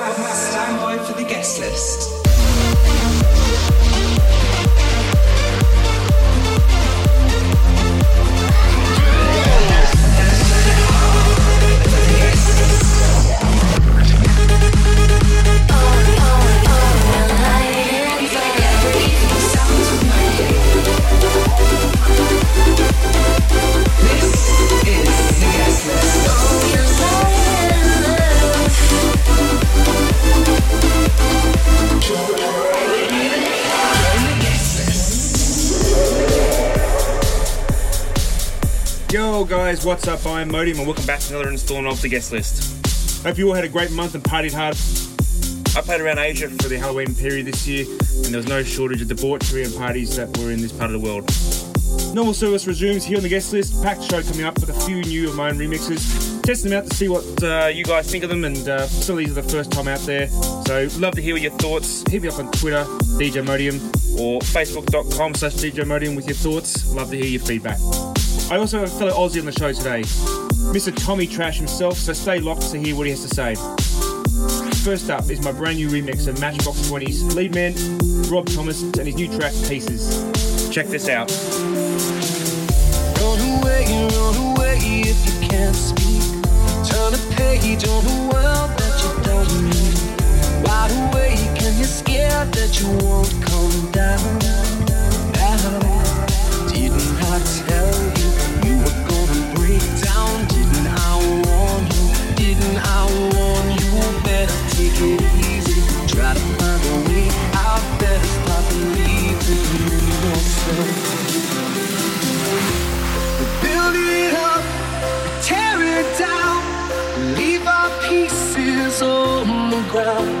Stand by for the guest list. Guys, what's up? I'm Modium and welcome back to another installment of the guest list. Hope you all had a great month and partied hard. I played around Asia for the Halloween period this year, and there was no shortage of debauchery and parties that were in this part of the world. Normal service resumes here on the guest list. Packed show coming up with a few new of my own remixes. Testing them out to see what uh, you guys think of them, and uh, some of these are the first time out there. So love to hear your thoughts. Hit me up on Twitter, DJ Modium, or facebook.com slash DJ Modium with your thoughts. Love to hear your feedback. I also have a fellow Aussie on the show today, Mr. Tommy Trash himself, so stay locked to hear what he has to say. First up is my brand new remix of Matchbox 20's lead man, Rob Thomas, and his new track, Pieces. Check this out. Run away, run away if you can't speak. Turn a page on world that you don't need. Awake and you're scared that you won't come down. Now, didn't I tell Better take it easy. Try to find a way out. Better believing in yourself. Build it up, tear it down, leave our pieces on the ground.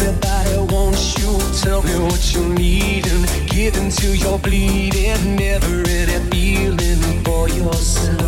Everybody wants you. Tell me what you need and give into your bleeding. Never any feeling for yourself.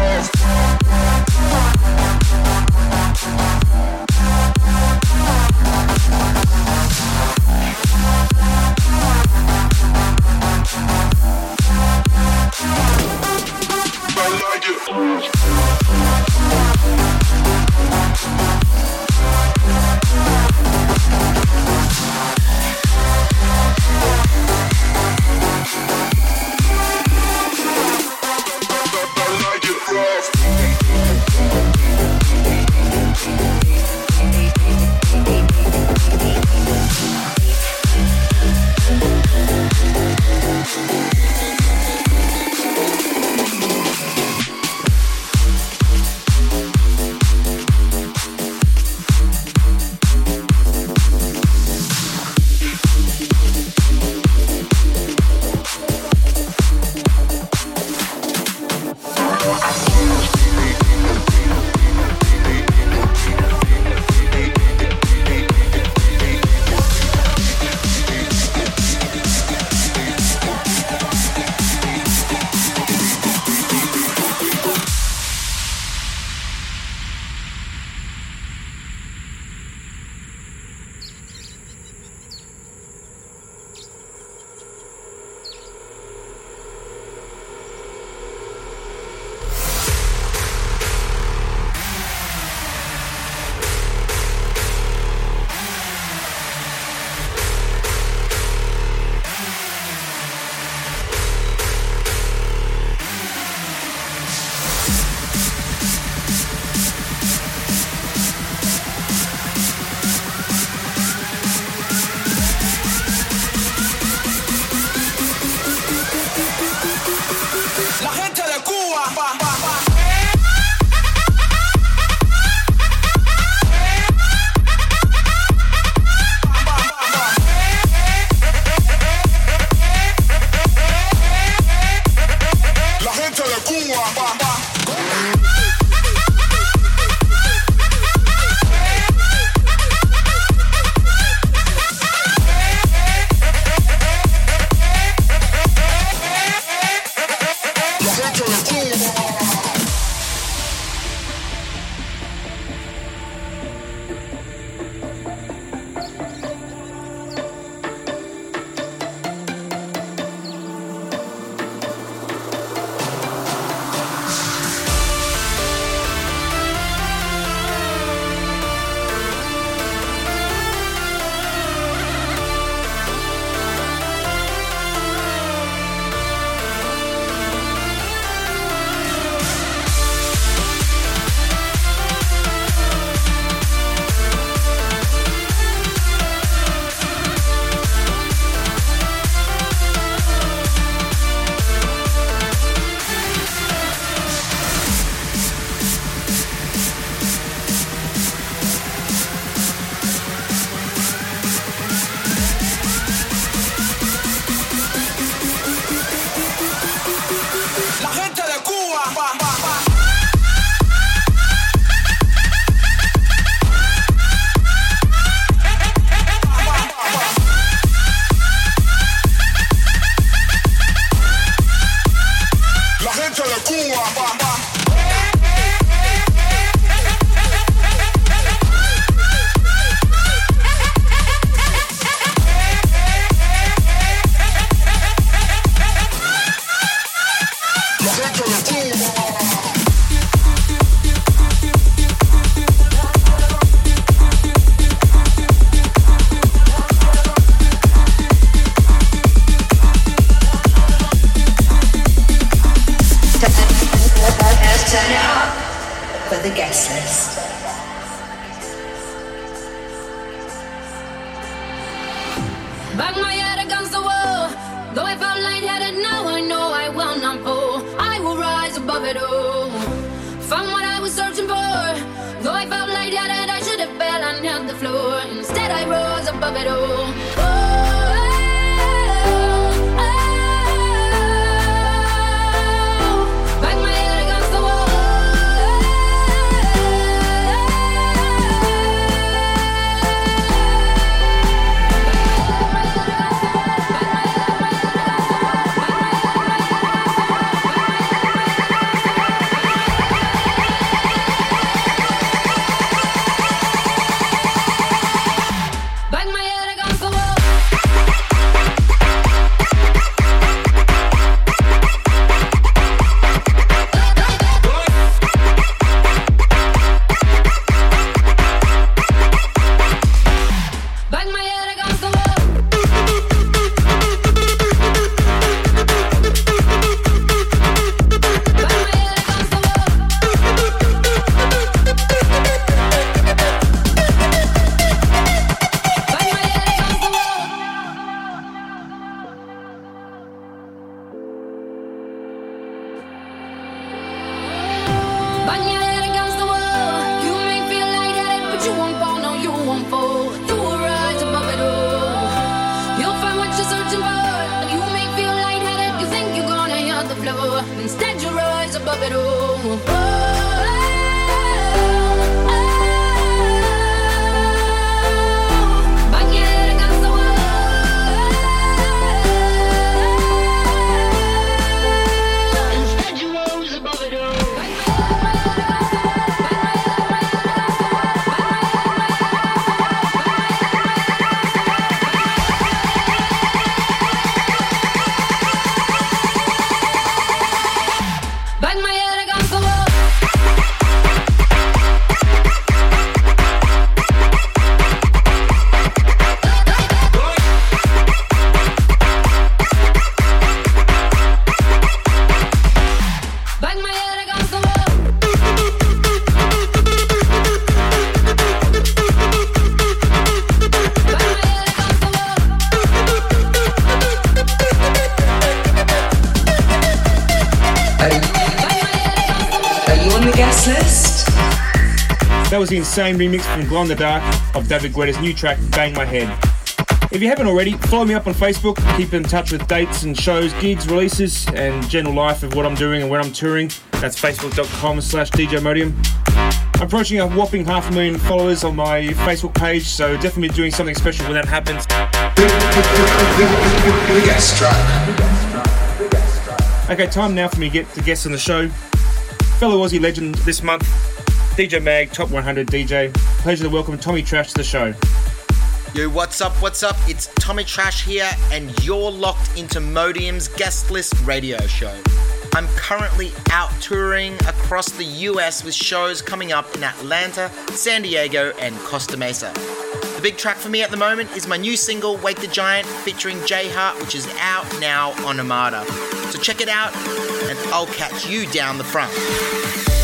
Yes. Instead, you rise above it all. That was the insane remix from Glow in the Dark of David Guetta's new track, Bang My Head. If you haven't already, follow me up on Facebook, keep in touch with dates and shows, gigs, releases, and general life of what I'm doing and where I'm touring. That's facebook.com slash DJ Modium. I'm approaching a whopping half a million followers on my Facebook page, so definitely doing something special when that happens. Okay, time now for me to get the guests on the show. Fellow Aussie legend this month, DJ Mag, Top 100 DJ. Pleasure to welcome Tommy Trash to the show. Yo, what's up? What's up? It's Tommy Trash here, and you're locked into Modium's guest list radio show. I'm currently out touring across the US with shows coming up in Atlanta, San Diego, and Costa Mesa. The big track for me at the moment is my new single, Wake the Giant, featuring JHart, which is out now on Armada. So check it out, and I'll catch you down the front.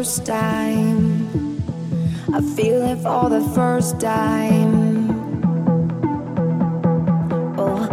First time. I feel it for the first time. Oh,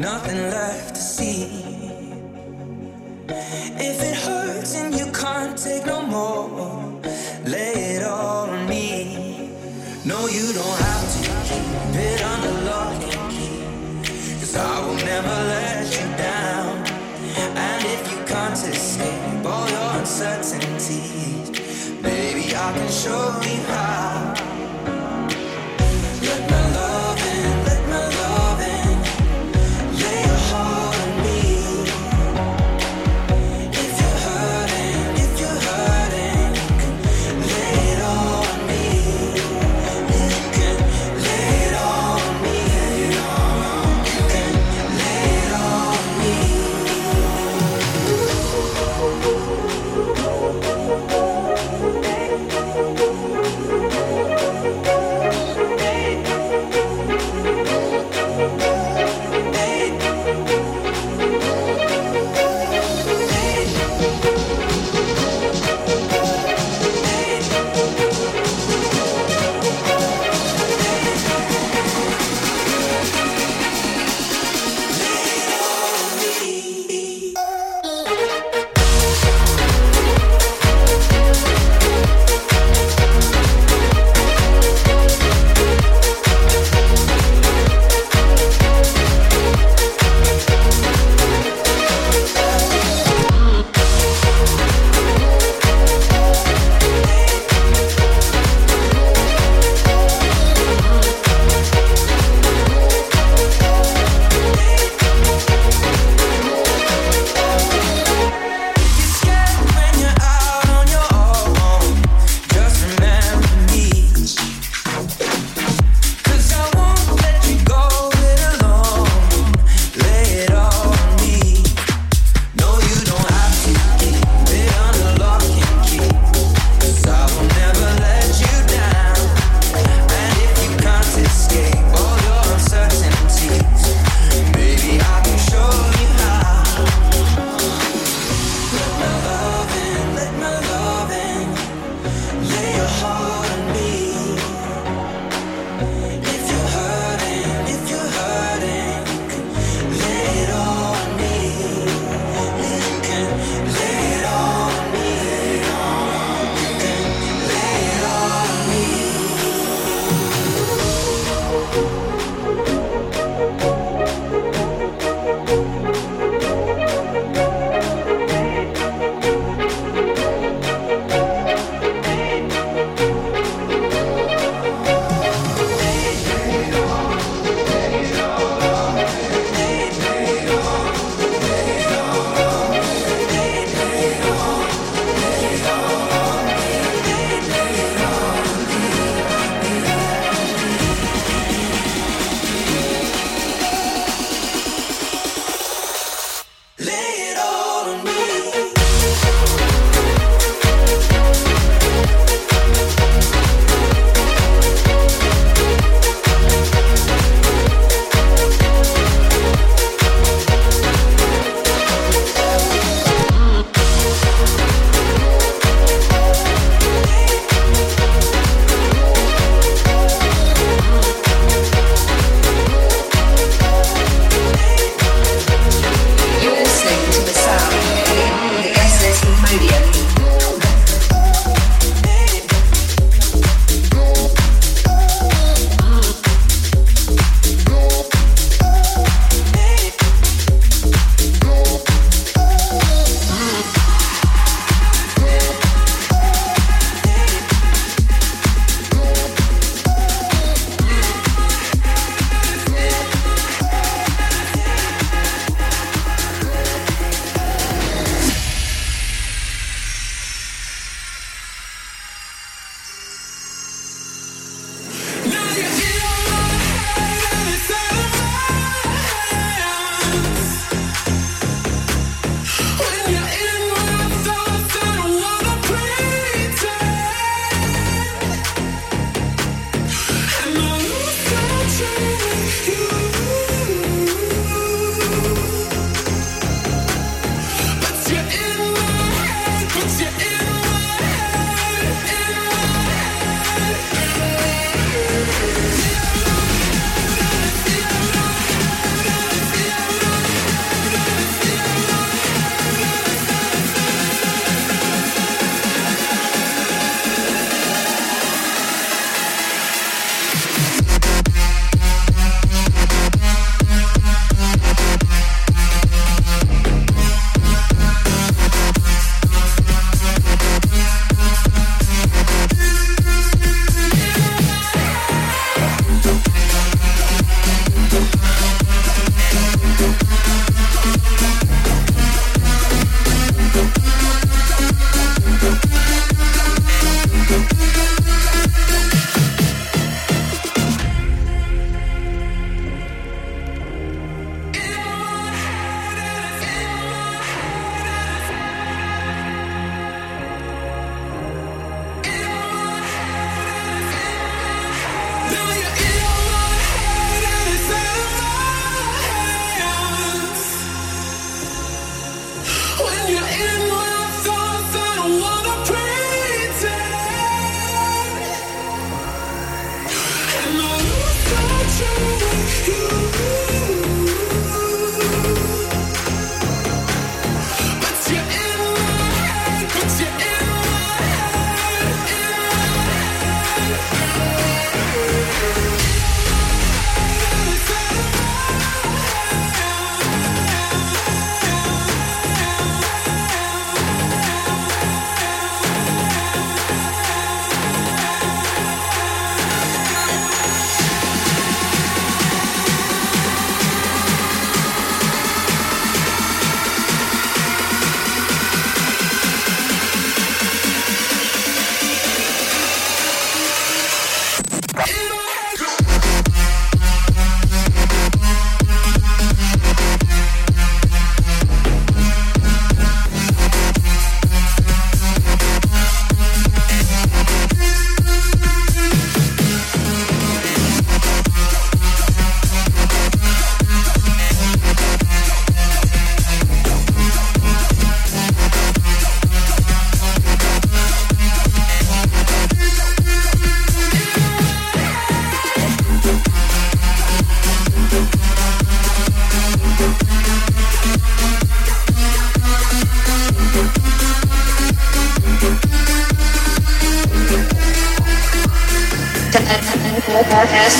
nothing left to see.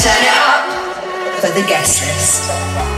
turn it up for the guest list.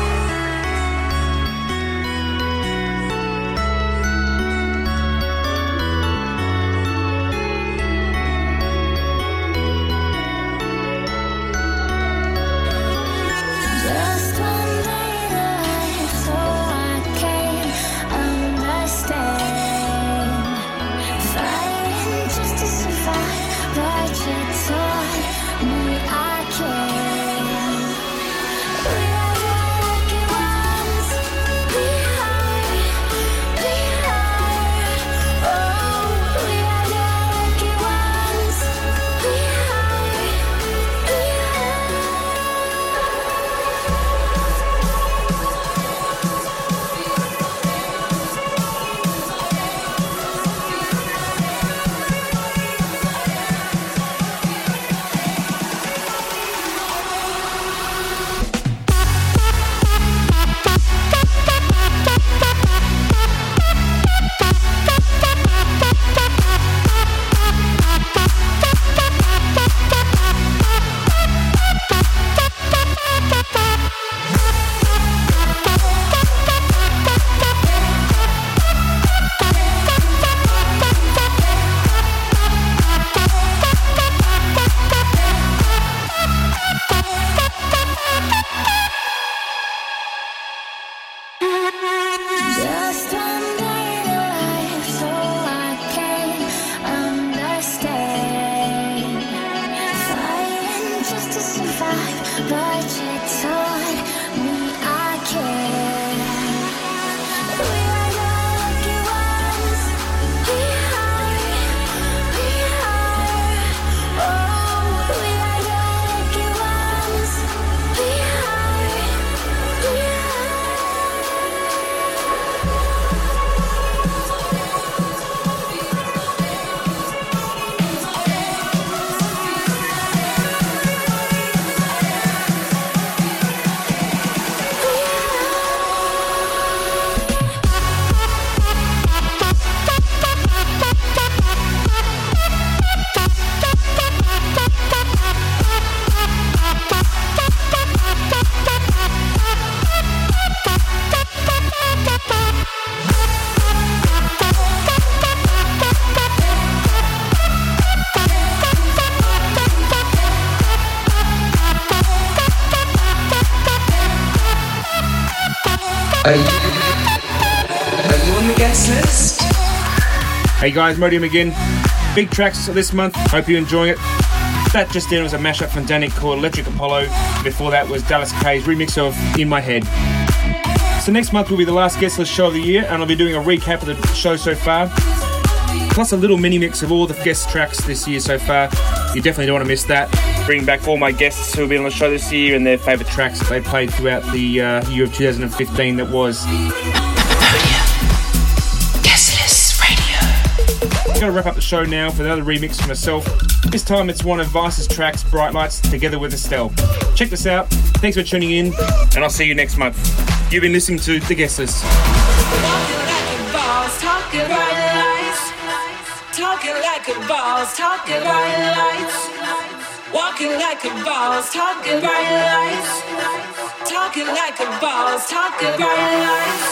Hey guys, Modium again. Big tracks this month. Hope you're enjoying it. That just then was a mashup from Danik called Electric Apollo. Before that was Dallas K's remix of In My Head. So next month will be the last guest list show of the year, and I'll be doing a recap of the show so far, plus a little mini mix of all the guest tracks this year so far. You definitely don't want to miss that. Bring back all my guests who have been on the show this year and their favourite tracks that they played throughout the uh, year of 2015 that was. Going to wrap up the show now with another remix from myself. This time it's one of Vice's tracks, Bright Lights, together with Estelle. Check this out. Thanks for tuning in, and I'll see you next month. You've been listening to The Guest List. Walking like a boss, talking bright lights. Talking like a boss, talking bright lights.